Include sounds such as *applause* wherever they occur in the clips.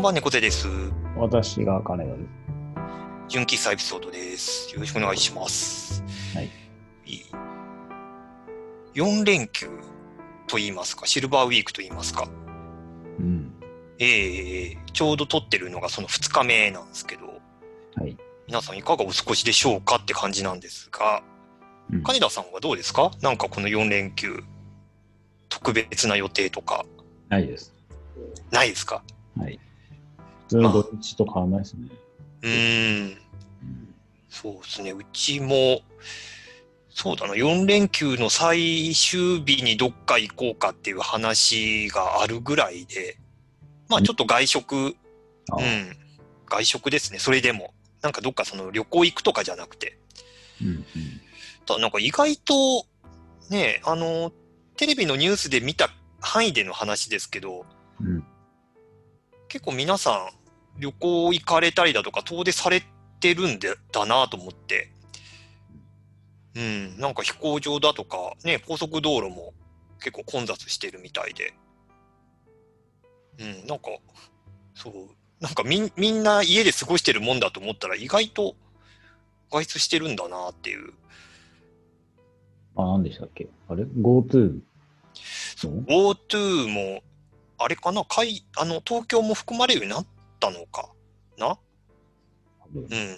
こんばんは、猫背です。私が金田です。純喫茶エピソードです。よろしくお願いします。はい。いい。4連休と言いますか、シルバーウィークと言いますか。うん。ええちょうど撮ってるのがその2日目なんですけど、はい。皆さんいかがお過ごしでしょうかって感じなんですが、うん金田さんはどうですか？なんかこの4連休、特別な予定とかないです。ないですか？はい。普通の土日と変わらないですね。うーん。うんそうですね。うちも、そうだな、4連休の最終日にどっか行こうかっていう話があるぐらいで、まあちょっと外食、うん、あ外食ですね。それでも。なんかどっかその旅行行くとかじゃなくて。うんうん。ただなんか意外と、ね、あの、テレビのニュースで見た範囲での話ですけど、うん。結構皆さん旅行行かれたりだとか遠出されてるんでだなと思って。うん、なんか飛行場だとか、ね、高速道路も結構混雑してるみたいで。うん、なんか、そう、なんかみんみんな家で過ごしてるもんだと思ったら意外と外出してるんだなっていう。あ、何でしたっけ？あれ ?GoTo? そう。GoTo も、あれかな、かいあの東京も含まれるようになったのかな？うん。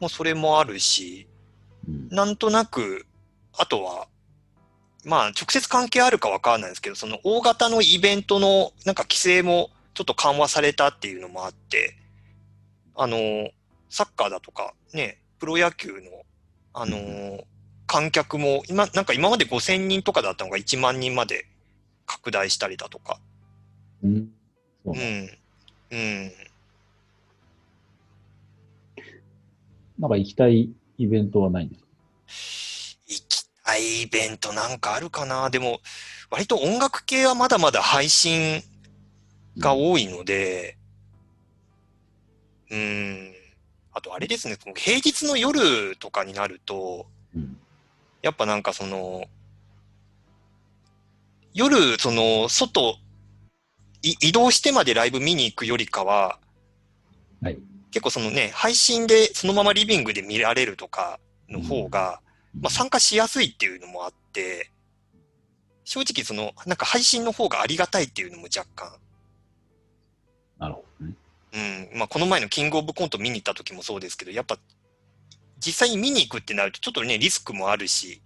もうそれもあるし、うん。なんとなく、あとは、まあ、直接関係あるかわからないですけど、その大型のイベントのなんか規制もちょっと緩和されたっていうのもあって、あの、サッカーだとかね、プロ野球の、あの、観客も今、なんか今まで5000人とかだったのが1万人まで拡大したりだとか、うん。そうん。うん。なんか行きたいイベントはないんですか？行きたいイベントなんかあるかな？でも、割と音楽系はまだまだ配信が多いので、うーん。あとあれですね、平日の夜とかになると、うん。やっぱなんかその、夜、その、外、い移動してまでライブ見に行くよりかは、はい。結構そのね、配信でそのままリビングで見られるとかの方が、まあ、参加しやすいっていうのもあって、正直その、なんか配信の方がありがたいっていうのも若干、なるほどね。うん、まあこの前のキングオブコント見に行った時もそうですけど、やっぱ実際に見に行くってなるとちょっとね、リスクもあるし、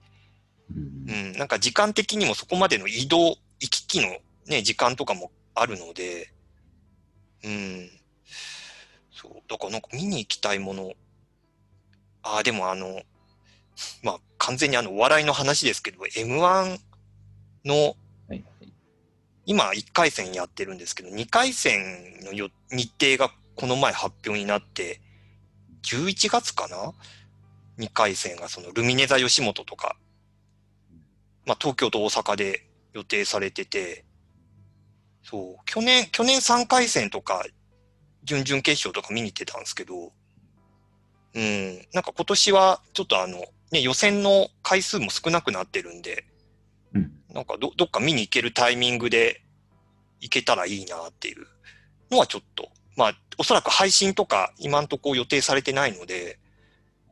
うんう。ん、なんか時間的にもそこまでの移動、行き来のね、時間とかもあるので、うん。そう、だからなんか見に行きたいもの、ああ、でもあの、まあ完全にあのお笑いの話ですけど、M1 の。今1回戦やってるんですけど、2回戦のよ日程がこの前発表になって、11月かな ?2 回戦がそのルミネ座吉本とか、まあ東京と大阪で予定されてて、そう、去年、去年3回戦とか、準々決勝とか見に行ってたんですけど、うん、なんか今年はちょっとあの、ね、予選の回数も少なくなってるんで、うん。なんかどどっか見に行けるタイミングで行けたらいいなっていうのはちょっと、まあ、おそらく配信とか今んとこ予定されてないので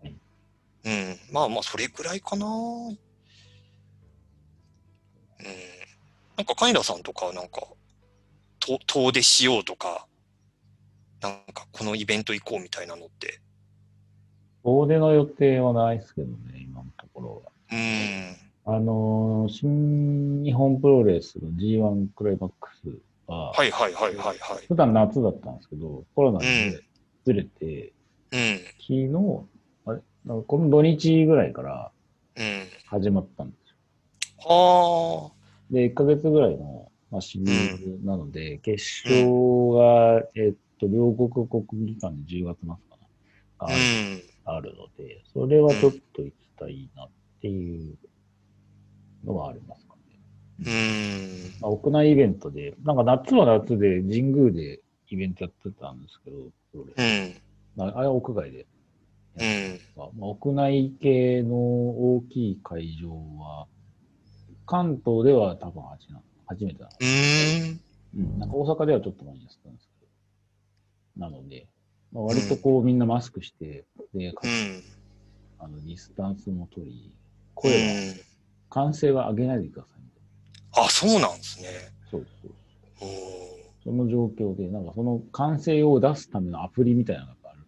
はい、うん、まあまあ、それくらいかな。うん。なんか、カイラさんとか、なんか、と遠出しようとか、なんか、このイベント行こうみたいなのって、遠出の予定はないですけどね、今のところは。うん、あのー新日本プロレスの G1 クライマックスは、はいはいはいはいはい。普段夏だったんですけど、コロナうんでずれて、うん、昨日、あれ？なんかこの土日ぐらいからうん。始まったんですよ。はで、1ヶ月ぐらいの、まあ、シリーズなので、決勝が、えっと、両国国技館で10月末かあ、な、うん。あるので、それはちょっと行きたいなっていうのはありますかね。うん。まあ、屋内イベントで、なんか夏は夏で神宮でイベントやってたんですけど、プロレスうん。まああれは屋外で。うん。まあ、屋内系の大きい会場は、関東では多分初な初めてなの。うーん。うん。なんか大阪ではちょっと前にやってたんですけなので、まあ、割とこうみんなマスクして、で、かうん。あのディスタンスも取り、う声は、ん。歓声は上げないでくださいみたいな。あ、そうなんですね。そうそう。おーその状況で、なんかその歓声を出すためのアプリみたいなのがある。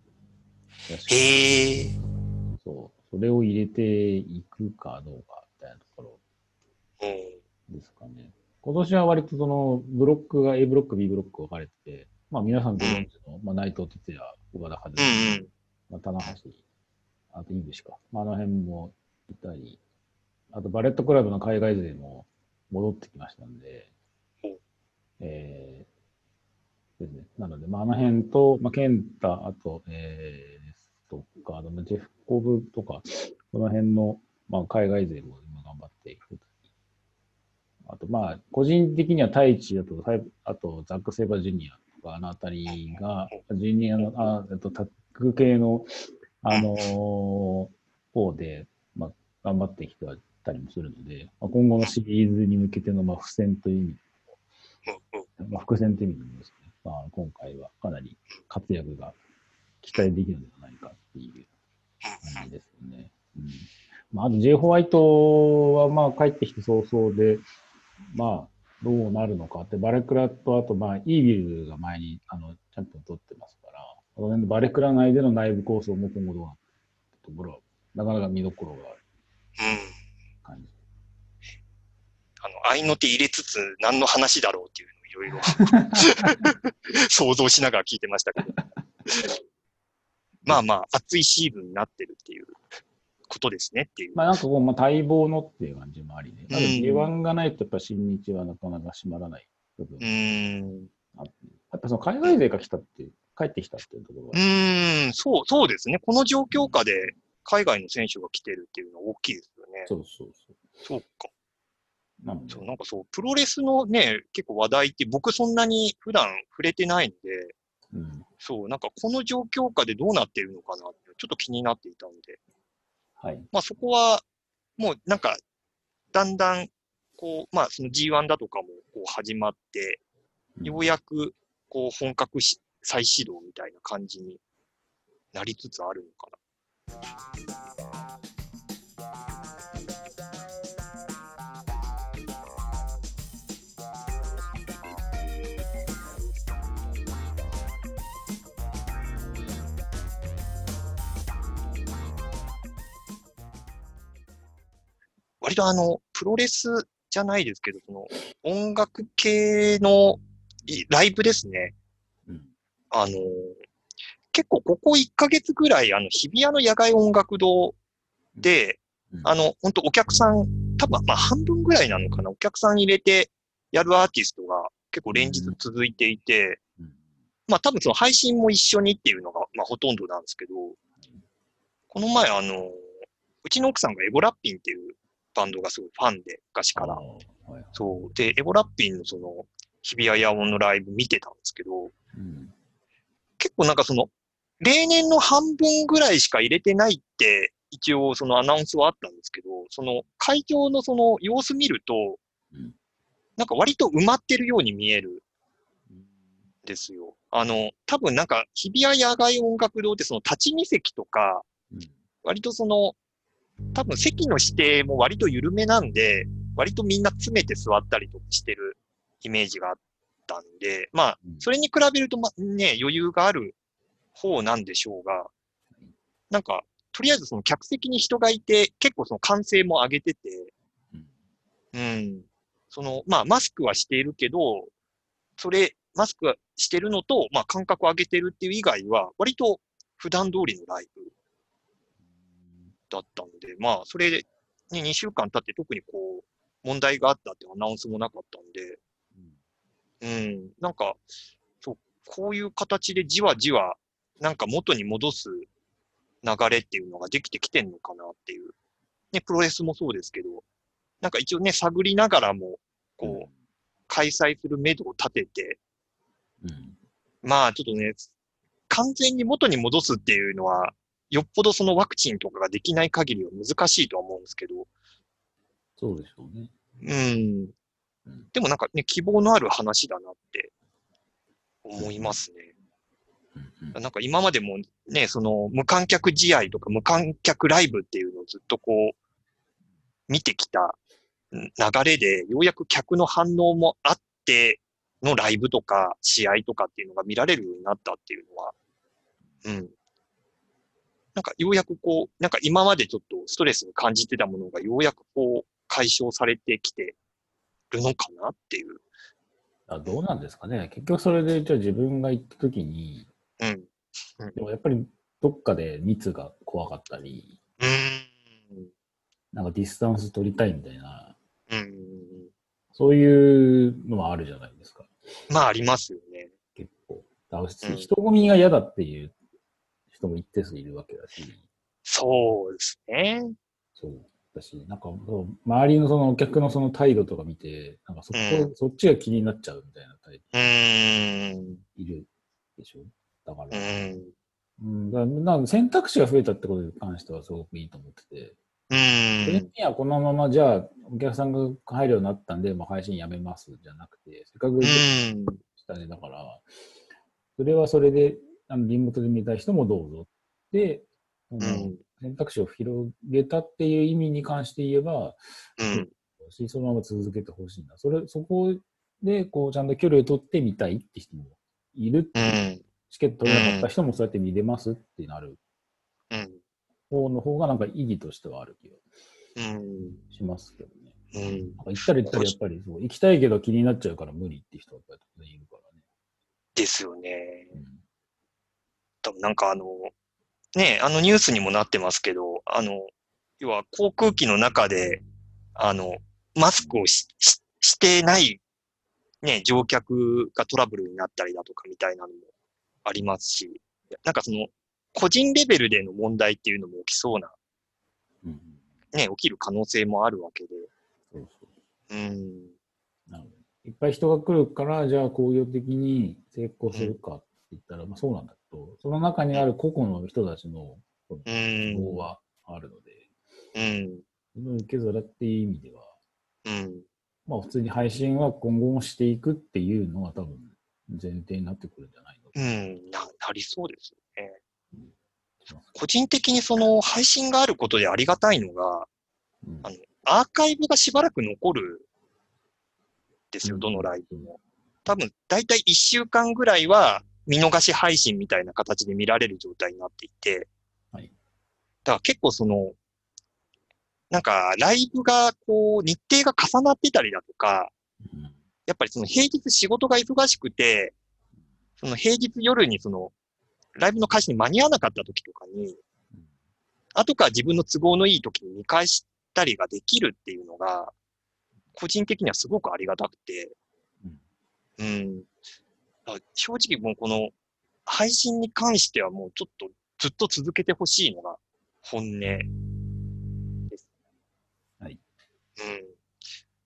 へえ。そう。それを入れていくかどうかみたいなところうん。ですかね。今年は割とそのブロックが A ブロック、B ブロック分かれてて、まあ皆さんご存知の、まあ内藤哲也、岡田和うん也、うん。まあ、棚橋、あとイングシか。まああの辺もいたり、あとバレットクラブの海外勢も戻ってきましたんでえー、ですね。なので、まああの辺と、まあケンタ、あと、えー、とか、あとジェフコブとか、この辺の、まあ海外勢も今頑張っていく。あと、まあ、個人的には太一だと、あと、ザック・セイバージュニアとか、あのあたりが、ジュニアの、あ、えっと、タッグ系の、あのー方で、まあ、頑張ってきてはいたりもするので、まあ、今後のシリーズに向けての、まあ、付箋という意味、うんまあ、伏線という意味でもですね、まあ、今回はかなり活躍が期待できるのではないかっていう感じですよね。うんまあ、あと J. ホワイトはまあ帰ってきて早々で、まあ、どうなるのかって、バレクラと、あと、まあ、イービルが前に、あの、チャンピオン取ってますから、このバレクラ内での内部構想も今後どうなってところは、なかなか見どころがあるうん。感じ。あの、合いの手入れつつ何の話だろうっていうのをいろいろ *laughs* 想像しながら聞いてましたけど。まあまあ、熱いシーズンになってるっていうことですねっていう。まあ、なんかこう、まあ、待望のっていう感じもありね。ただ、うん J1 がないと、やっぱ新日はなかなか閉まらない部分うーん。やっぱその海外勢が来たって、帰ってきたっていうところうが、ーん、そう、そうですね。この状況下で海外の選手が来てるっていうのは大きいですよね。そうそうそう。そうか。なのでそう、なんかそう、プロレスのね、結構話題って僕そんなに普段触れてないんで、うん。そう、なんかこの状況下でどうなってるのかなって、ちょっと気になっていたんで、はい。まあそこは、もうなんか、だんだん、こう、まあその G1 だとかもこう始まって、ようやく、こう本格し再始動みたいな感じになりつつあるのかな。割とあの、プロレスじゃないですけど、その音楽系のいライブですね。うん。あの、結構ここ1ヶ月ぐらい、あの、日比谷の野外音楽堂で、うん。あの、本当お客さん、多分まあ半分ぐらいなのかな、お客さん入れてやるアーティストが結構連日続いていて、うん。まあ多分その配信も一緒にっていうのが、まあほとんどなんですけど、この前あの、うちの奥さんがエゴラッピンっていうバンドがすごいファンで、昔から。そう。で、エゴラッピンのその、日比谷野音のライブ見てたんですけど、うん。結構なんかその、例年の半分ぐらいしか入れてないって、一応そのアナウンスはあったんですけど、その会場のその様子見るとうん、なんか割と埋まってるように見えるんですよ。あの、多分なんか日比谷野外音楽堂ってその立ち見席とか、うん割とその、多分席の指定も割と緩めなんで、割とみんな詰めて座ったりとかしてるイメージがあったんで、まあ、うんそれに比べると、ま、ね、余裕がある方なんでしょうが、なんか、とりあえずその客席に人がいて、結構その歓声も上げてて、うんうん。その、まあ、マスクはしているけど、それ、マスクはしてるのと、まあ、間隔を上げてるっていう以外は、割と普段通りのライブだったので、まあ、それに2週間経って特にこう、問題があったっていうアナウンスもなかったんで、うん、なんか、そう、こういう形でじわじわ、なんか元に戻す流れっていうのができてきてんのかなっていう。ね、プロレスもそうですけど、なんか一応ね、探りながらも、こう、開催する目処を立てて、うん。まあちょっとね、完全に元に戻すっていうのは、よっぽどそのワクチンとかができない限りは難しいとは思うんですけど、そうでしょうね。うんうん。でもなんかね、希望のある話だなって思いますね。うんなんか今までもね、その無観客試合とか無観客ライブっていうのをずっとこう、見てきた流れで、ようやく客の反応もあってのライブとか試合とかっていうのが見られるようになったっていうのは、うん。なんかようやくこう、なんか今までちょっとストレスに感じてたものがようやくこう解消されてきてるのかなっていう。あどうなんですかね。結局それで、じゃあ自分が行った時に、うん。でもやっぱりどっかで密が怖かったり、うーん。なんかディスタンス取りたいみたいな、うん。そういうのはあるじゃないですか。まあありますよね。結構。人混みが嫌だっていう人も一定数いるわけだし、そうですね。そう。だし、なんか周りのそのお客のその態度とか見て、なんかそこ、うんそっちが気になっちゃうみたいなタイプ。いるでしょ？だかうら、ん。うん、だから選択肢が増えたってことに関してはすごくいいと思ってて、うそれん。にはこのままじゃあお客さんが入るようになったんで、もう配信やめますじゃなくて、せっかくうん。したねだから、それはそれで、あのリモートで見たい人もどうぞ。で、うん。選択肢を広げたっていう意味に関して言えば、うん。しそのまま続けてほしいな。それ、そこで、こう、ちゃんと距離を取ってみたいって人もいるってういう。ん。チケット取れなかった人もそうやって見れますってなるうん。方の方がなんか意義としてはある気がうん。しますけどね。うん。なんか行ったら行ったらやっぱりそう、行きたいけど気になっちゃうから無理って人はやっぱりいるからね。ですよね。うん多分なんかあの、ね、あのニュースにもなってますけど、あの、要は航空機の中で、あの、マスクをしししてない、ね、乗客がトラブルになったりだとかみたいなのもありますし、なんかその、個人レベルでの問題っていうのも起きそうな、うんうん。ね、起きる可能性もあるわけで、そうそう。うん、なるほど。いっぱい人が来るから、じゃあ工業的に成功するかって言ったら、まあそうなんだけど、その中にある個々の人たちの希望はあるので、うん、受け皿っていう意味では、うん、まあ普通に配信は今後もしていくっていうのが多分前提になってくるんじゃないの？かうん、な、なりそうですよね。個人的にその配信があることでありがたいのが、うん。あのアーカイブがしばらく残るですよ、うん。どのライブも。多分、だいたい1週間ぐらいは見逃し配信みたいな形で見られる状態になっていて、はい。だから結構その、なんかライブがこう日程が重なってたりだとか、うん。やっぱりその平日仕事が忙しくて、その平日夜にそのライブの開始に間に合わなかった時とかに、うん。後から自分の都合のいい時に見返したりができるっていうのが、個人的にはすごくありがたくて、うん。うん。正直もうこの配信に関してはもうちょっとずっと続けてほしいのが本音です。はい。うん。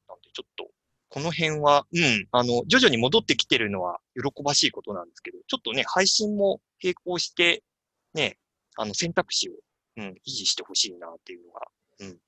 なんでちょっと、この辺は、うん、あの、徐々に戻ってきてるのは喜ばしいことなんですけど、ちょっとね、配信も並行して、ね、あの選択肢を、うん、維持してほしいなっていうのが、うん。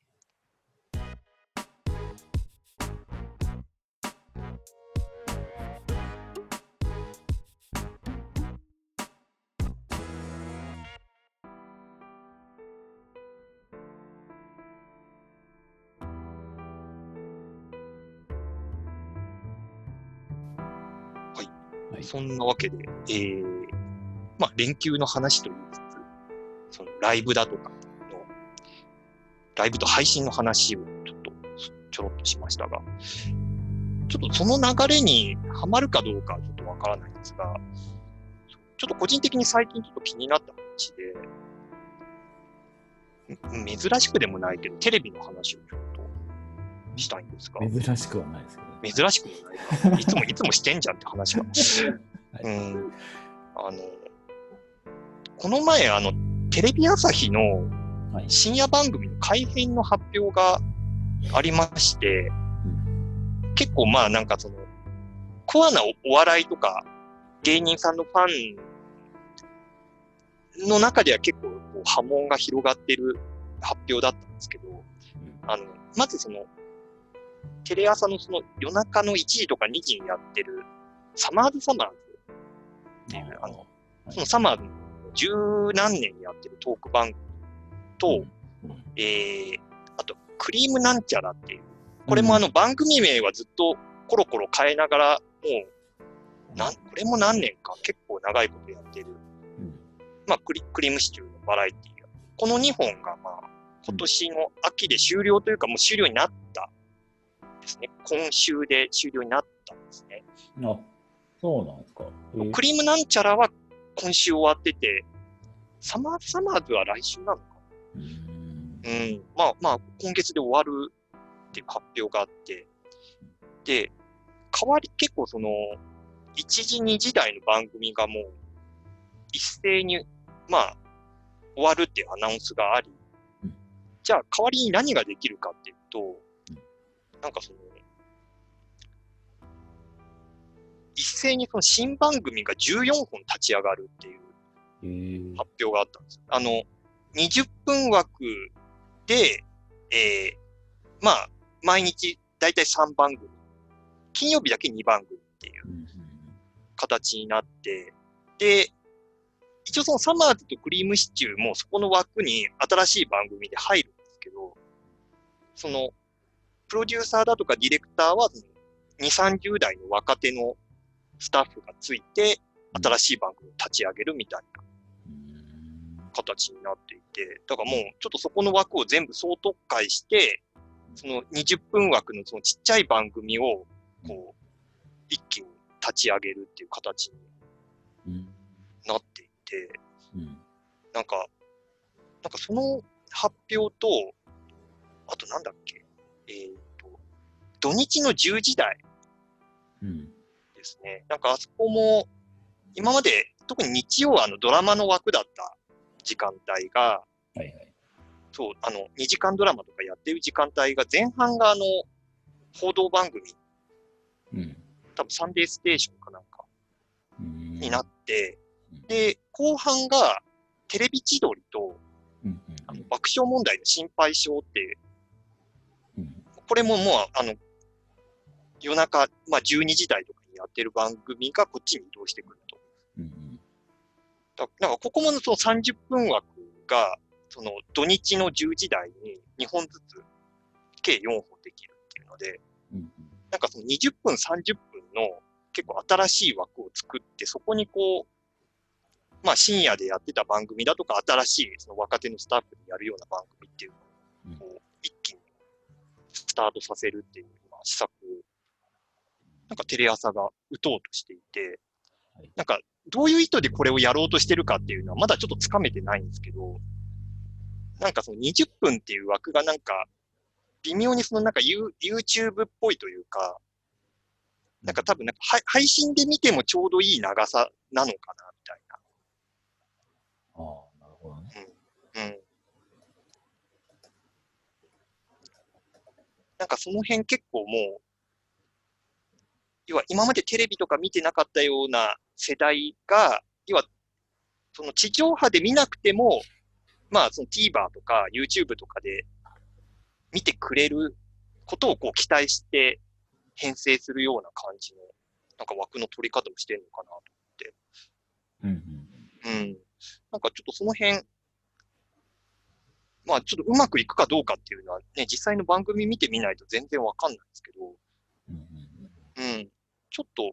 そんなわけで、えー、まあ、連休の話と言いつつ、そのライブだとかの、ライブと配信の話をちょっとちょろっとしましたが、ちょっとその流れにはまるかどうかはちょっとわからないんですが、ちょっと個人的に最近ちょっと気になった話で、珍しくでもないけど、テレビの話をちょっとしたいんですが、珍しくはないですけど、ね。珍しくもないな。いつも、いつもしてんじゃんって話が。は *laughs* いうん。あの、この前、あの、テレビ朝日のはい。深夜番組の改編の発表がありまして、結構まあなんかその、コアなおお笑いとか芸人さんのファンの中では結構こう波紋が広がってる発表だったんですけど、あの、まずその、テレ朝のその夜中の1時とか2時にやってるサマーズサマーズっていうあのそのサマーズの十何年やってるトーク番組と、うん。えー、あと、クリームなんちゃらっていう、これもあの番組名はずっとコロコロ変えながら、もう、なん、これも何年か結構長いことやってる、うん。まあクリ、クリームシチューのバラエティーが。この2本がまあ、今年の秋で終了というかもう終了になったですね。今週で終了になったんですね。あ、そうなんですか。えークリームなんちゃらは今週終わってて、サマー、サマーズは来週なのかうーんうん。まあまあ、今月で終わるっていう発表があって、で、代わり結構その、一時二時代の番組がもう、一斉に、まあ、終わるっていうアナウンスがありうん、じゃあ代わりに何ができるかっていうと、なんかその、一斉にその新番組が14本立ち上がるっていうえー発表があったんです。あの、20分枠で、えーまあ、毎日だいたい3番組。金曜日だけ2番組っていううん形になって、で、一応そのサマーズとクリームシチューもそこの枠に新しい番組で入るんですけど、その、プロデューサーだとかディレクターは、2、30代の若手のスタッフがついて、新しい番組を立ち上げるみたいなうん形になっていて、だからもうちょっとそこの枠を全部総特会して、その20分枠のそのちっちゃい番組を、こう、一気に立ち上げるっていう形にうんなっていて、うん。なんか、なんかその発表と、あとなんだっけ、えっ、と、土日の10時台うんですね。なんかあそこも、今まで特に日曜はあのドラマの枠だった時間帯が、はいはい。そう、あの、2時間ドラマとかやってる時間帯が、前半があの、報道番組、うん。多分サンデーステーションかなんかうん。になって、うん。で、後半がテレビ千鳥と、うんうん。あの爆笑問題の心配性って、うん。これももう、あの、夜中、まあ12時台とかにやってる番組がこっちに移動してくると。うんだなんかここもその30分枠が、その土日の10時台に2本ずつ計4本できるっていうので、うんなんかその20分、30分の結構新しい枠を作って、そこにこう、まあ深夜でやってた番組だとか、新しいその若手のスタッフにやるような番組っていうのを、こう、一気にスタートさせるっていう、まあ、施策を、なんかテレ朝が打とうとしていてはい、なんかどういう意図でこれをやろうとしてるかっていうのはまだちょっとつかめてないんですけど、なんかその20分っていう枠がなんか、微妙にそのなんか You- YouTube っぽいというか、なんか多分なんか配配信で見てもちょうどいい長さなのかな、みたいああ、なるほどね。な。うん。なんかその辺結構もう、要は今までテレビとか見てなかったような世代が、要はその地上波で見なくても、まあその TVer とか YouTube とかで見てくれることをこう期待して編成するような感じの、なんか枠の取り方をしてるのかなうんうん。うん。なんかちょっとその辺、まあちょっとうまくいくかどうかっていうのはね、実際の番組見てみないと全然わかんないんですけど、うん。ちょっと、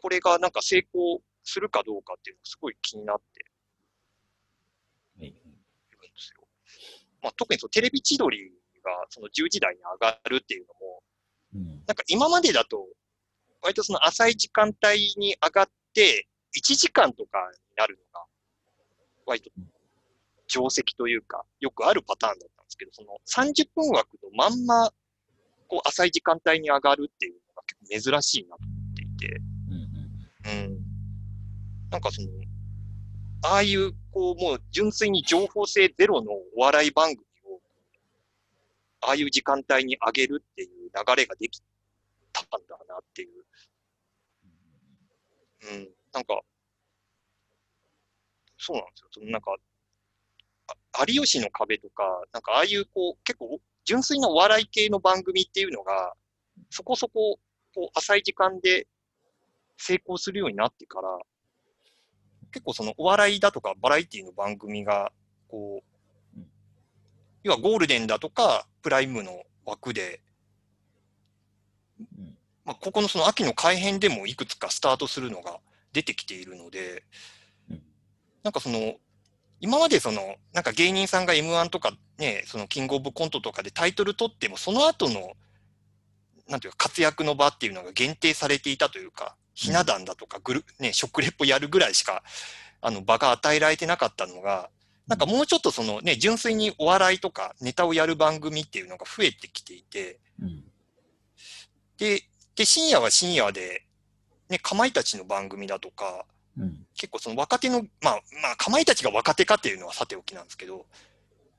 これがなんか成功するかどうかっていうのがすごい気になってはいいるんですよ。まあ特にそのテレビ千鳥がその10時台に上がるっていうのも、うんなんか今までだと、割とその浅い時間帯に上がって、1時間とかになるのが、割と定石というか、よくあるパターンだったんですけど、その30分枠のまんま、こう浅い時間帯に上がるっていう珍しいなと思っていて、うんうんうん。なんかその、ああいう、こう、もう純粋に情報性ゼロのお笑い番組を、ああいう時間帯に上げるっていう流れができたんだなっていう。うん。なんか、そうなんですよ。そのなんか、あ有吉の壁とか、なんかああいうこう、結構純粋なお笑い系の番組っていうのが、そこそこ、こう、浅い時間で成功するようになってから、結構そのお笑いだとかバラエティの番組が、こううん、要はゴールデンだとかプライムの枠で、うん。まあ、ここのその秋の改編でもいくつかスタートするのが出てきているので、うん。なんかその、今までその、なんか芸人さんが M1 とかね、そのキングオブコントとかでタイトル取っても、その後の、なんていうか活躍の場っていうのが限定されていたというか、ひな壇だとかグル、ね、食レポやるぐらいしか、あの、場が与えられてなかったのが、なんかもうちょっとそのね、純粋にお笑いとかネタをやる番組っていうのが増えてきていて、うん。で、で、深夜は深夜で、ね、かまいたちの番組だとか、うん。結構その若手の、まあ、まあ、かまいたちが若手かっていうのはさておきなんですけど、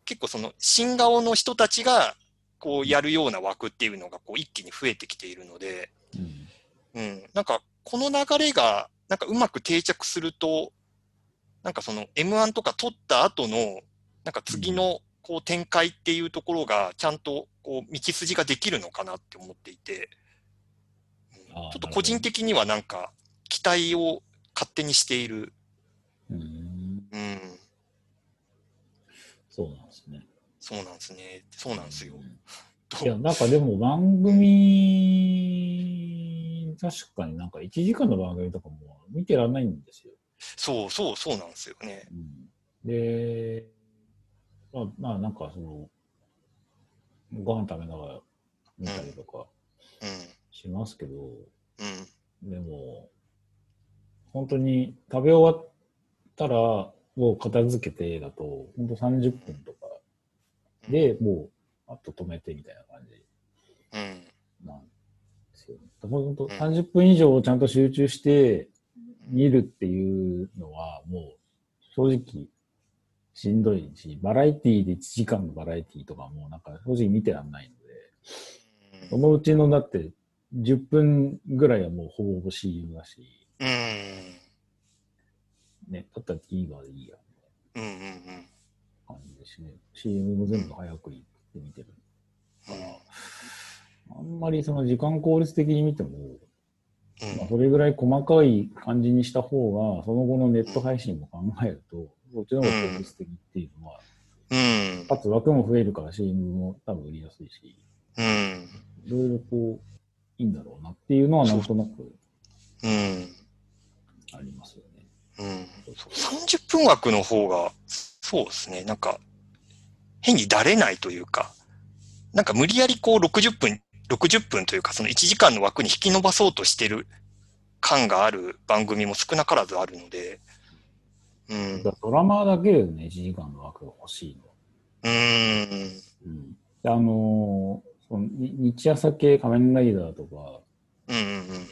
結構その新顔の人たちが、こうやるような枠っていうのがこう一気に増えてきているので、うん。うん、なんかこの流れがなんかうまく定着すると、なんかその M1 とか取った後の、なんか次のこう展開っていうところがちゃんとこう道筋ができるのかなって思っていて、ちょっと個人的にはなんか期待を勝手にしている。うん。うん、そうなんですね。そうなんですね。そうなんですよ。*laughs* いや、なんかでも番組、確かになんか1時間の番組とかも見てらんないんですよ。そうそうそうなんですよね。うん、で、まあ、まあなんかその、ご飯食べながら見たりとかうん、しますけど、うん、でも、本当に食べ終わったら、もう片付けてだと、本当30分とかでもう、あと止めてみたいな感じ。うん、なんですよ。本当ん30分以上ちゃんと集中して見るっていうのは、もう正直しんどいし、バラエティで1時間のバラエティとかもなんか正直見てらんないので、そのうちのだって10分ぐらいはもうほぼほぼ CM だし、うん、ね、だったら TVer でいいや、うん、うん、うん、感じですね。CM も全部早く行って見てる。から、あんまりその時間効率的に見ても、まあ、それぐらい細かい感じにした方が、その後のネット配信も考えると、そっちの方が効率的っていうのは、うん、かつ枠も増えるから CM も多分売りやすいし、うん、いろいろこう、いいんだろうなっていうのはなんとなくうん、ありますよね。うん。30分枠の方が、そうですね、なんか、変にだれないというか、なんか無理やりこう60分、60分というか、その1時間の枠に引き伸ばそうとしてる感がある番組も少なからずあるので、うん、ドラマだけでね、1時間の枠が欲しいの。うん、うん、であのーそのに日朝系仮面ライダーとか、うん、うん、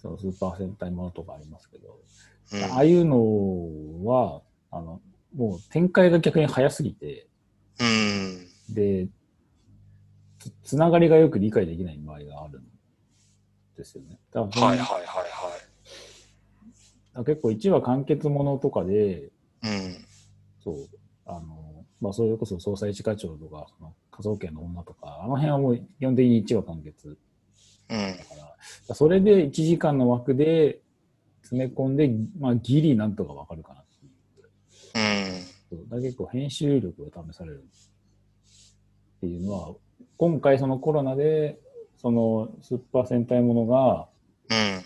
そのスーパー戦隊ものとかありますけど、うん、ああいうのは、あの、もう展開が逆に早すぎて、うん、で、つつながりがよく理解できない場合があるんですよね。はいはいはいはだから結構1話完結ものとかで、い。うん、そう、あの、まあ、それこそ捜査一課長とか、その科捜研の女とか、あの辺はもう基本的に1話完結うん、だから、それで1時間の枠で詰め込んで、まあ、ギリなんとかわかるかなっていう。うん、そうだ結構編集力が試されるっていうのは、今回そのコロナで、そのスーパー戦隊ものが、うん、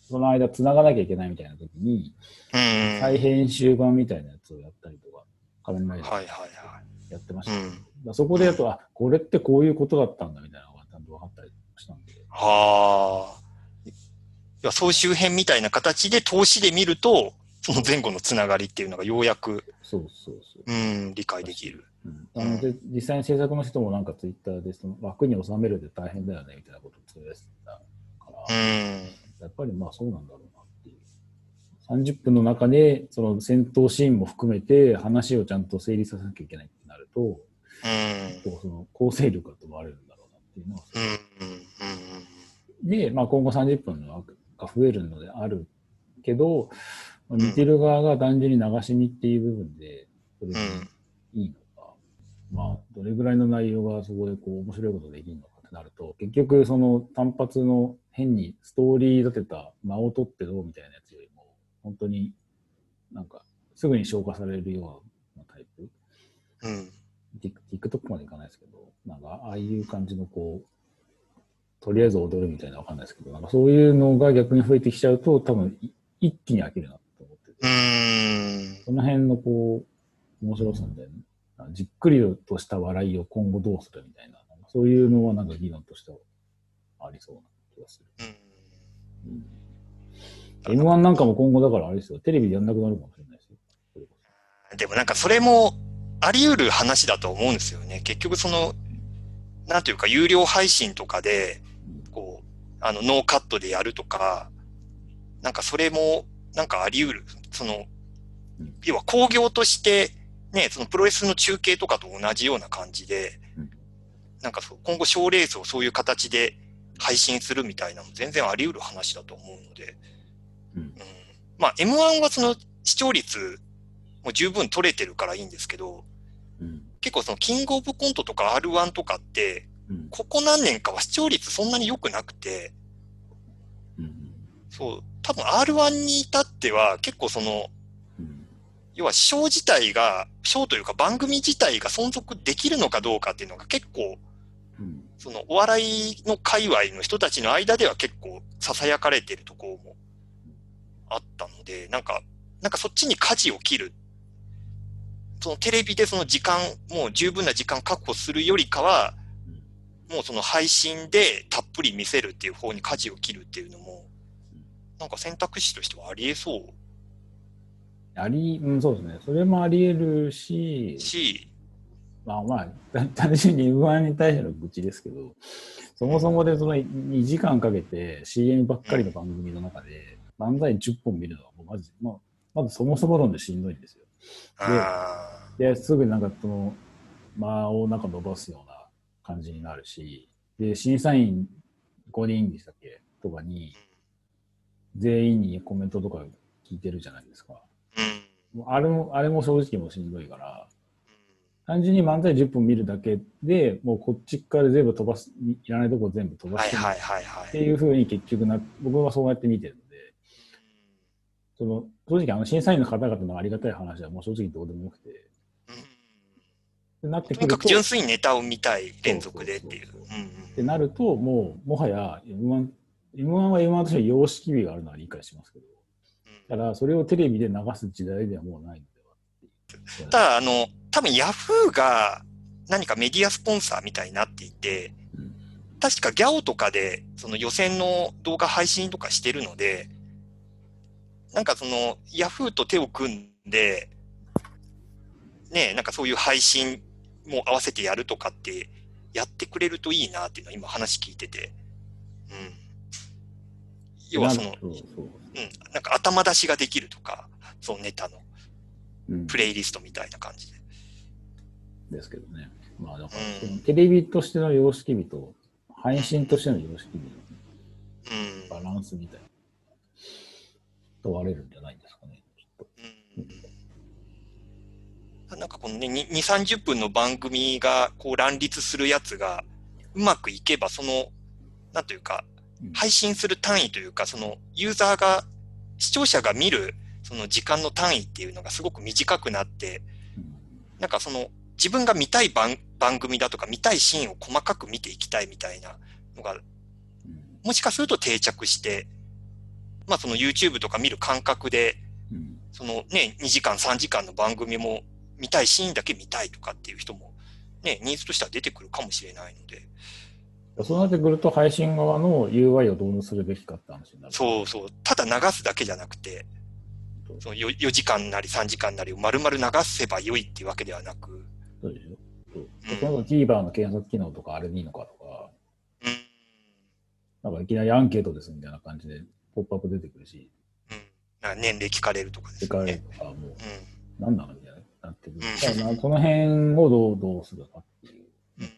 その間繋がなきゃいけないみたいな時に、うん、再編集版みたいなやつをやったりとか、仮面ライダーはいはいはやってましい。うたけど、だかん。らそこでやると、あ、これってこういうことだったんだみたいなのがちゃんと分かったりしたんで、はあ。いや、総集編みたいな形で投資で見ると、その前後のつながりっていうのがようやく、そうそうそう。うん、理解できる。うん、で、実際に制作の人もなんかツイッターでその枠に収めるで大変だよねみたいなことをつぶやいてたから、うん、やっぱりまあそうなんだろうなっていう。30分の中でその戦闘シーンも含めて話をちゃんと整理させなきゃいけないってなると、うん、こうその構成力が問われるんだろうなっていうのは。うん、うん、で、まあ今後30分の枠が増えるのであるけど、見てる側が単純に流し見っていう部分で、それでいいのか、まあどれぐらいの内容がそこでこう面白いことできるのかってなると、結局その単発の変にストーリー立てた間を取ってどうみたいなやつよりも、本当になんか、すぐに消化されるようなタイプ。うん。TikTok までいかないですけど、なんか、ああいう感じのこう、とりあえず踊るみたいなわかんないですけど、なんかそういうのが逆に増えてきちゃうと、多分い一気に飽きるなっうーん。その辺のこう、面白さみたいな、じっくりとした笑いを今後どうするみたいな、そういうのはなんか議論としてはありそうな気がする。うんうん M1 なんかも今後だからあれですよ、テレビでやんなくなるかもしれないですよ。でもなんかそれもあり得る話だと思うんですよね。結局その、なんていうか有料配信とかで、こう、あの、ノーカットでやるとか、なんかそれも、なんかあり得る。そのうん、要は工業として、ね、そのプロレスの中継とかと同じような感じでうん、なんかそう、今後賞レースをそういう形で配信するみたいなのも全然あり得る話だと思うので、うん。うん。まあ M1 はその視聴率も十分取れてるからいいんですけど、うん。結構そのキングオブコントとか R1 とかって、うん。ここ何年かは視聴率そんなに良くなくて、うん。そう、多分 R1 に至っては結構その、うん要はショー自体が、ショーというか番組自体が存続できるのかどうかっていうのが結構、うんそのお笑いの界隈の人たちの間では結構囁かれてるところもあったので、なんか、なんかそっちに舵を切る。そのテレビでその時間、もう十分な時間確保するよりかは、もうその配信でたっぷり見せるっていう方に舵を切るっていうのも、なんか選択肢としてはあり得そう。あり、うん、そうですね。それもあり得るし、し、まあまあ、た単純に M1 に対しての愚痴ですけど、そもそもでその2時間かけて CM ばっかりの番組の中で漫才10本見るのはもうまず、まあ、まずそもそも論でしんどいんですよ。あで、すぐなんかその間をなんか伸ばすような感じになるし、で、審査員5人でしたっけ？とかに、全員にコメントとか聞いてるじゃないですか。ーうん。もうあれも、あれも正直もうしんどいから、単純に漫才10分見るだけで、もうこっちから全部飛ばす、いらないとこ全部飛ばしてっはいはいはいはい。ていうふうに結局な、僕はそうやって見てるので、その、正直あの審査員の方々のありがたい話はもう正直どうでもよくて、うんってなってとにかくると、く純粋にネタを見たい連続でっていうってなると、もう、もはや M1、M1 は M1 として様式美があるのは理解しますけど、うんただ、それをテレビで流す時代ではもうないのでは。ただ、あの、多分ヤフーが何かメディアスポンサーみたいになっていてうん、確かギャオとかでその予選の動画配信とかしてるので、なんかそのヤフーと手を組んで、ねえ、なんかそういう配信も合わせてやるとかってやってくれるといいなっていうのは今話聞いてて。うん。要はその、そうん、なんか頭出しができるとか、そのネタのうん。プレイリストみたいな感じで。ですけどね。まあ、だからテレビとしての様式美と、配信としての様式美うん。のバランスみたいな、問われるんじゃないんですかね。きっと。うん。なんかこのね、2、30分の番組がこう乱立するやつがうまくいけば、その、なんというかうん、配信する単位というか、そのユーザーが、視聴者が見るその時間の単位っていうのがすごく短くなって、うん。なんかその自分が見たい番番組だとか見たいシーンを細かく見ていきたいみたいなのが、うん。もしかすると定着して、まあその YouTube とか見る感覚で、うん。そのね、2時間、3時間の番組も見たいシーンだけ見たいとかっていう人も、ね、ニーズとしては出てくるかもしれないので、そうなってくると、配信側の UI を導入するべきかって話になる。そうそう、ただ流すだけじゃなくて、その 4, 4時間なり3時間なりを丸々流せば良いっていうわけではなく、そうでしょ。そう。うん。TVer の検索機能とかあれでいいのかとか、うん、なんかいきなりアンケートですみたいな感じで、ポップアップ出てくるし、うん、なんか年齢聞かれるとかです世界よね。とかもう、うん。何なのみたいな。なってくる。うん。だからまあこの辺をどうどうするか。っていう、うん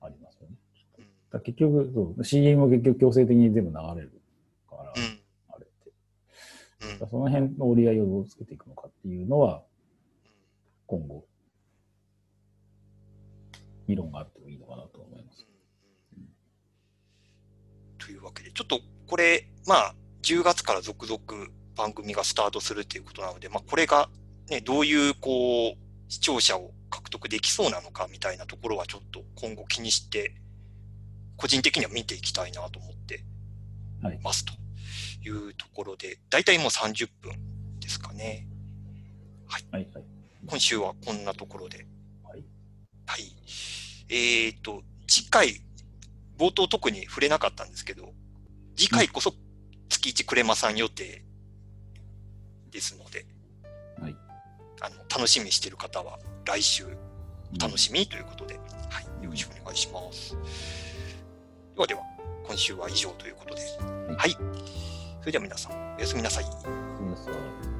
ありますよね。うんだ結局そう CM も結局強制的に全部流れるから、うんあれって。その辺の折り合いをどうつけていくのかっていうのは、今後、議論があってもいいのかなと思います。というわけで、ちょっとこれ、まあ、10月から続々番組がスタートするっていうことなので、まあ、これが、ね、どういう、こう、視聴者を獲得できそうなのかみたいなところはちょっと今後気にして、個人的には見ていきたいなと思ってはいいますというところで、だいたいもう30分ですかね。はいはい。今週はこんなところで。はい。はい。えっ、と、次回、冒頭特に触れなかったんですけど、次回こそ月一クレマさん予定ですので、はい。あの、楽しみにしている方は来週楽しみということで、はい。よろしくお願いします。ではでは、今週は以上ということで、はい。それでは皆さん、おやすみなさい。そうですわ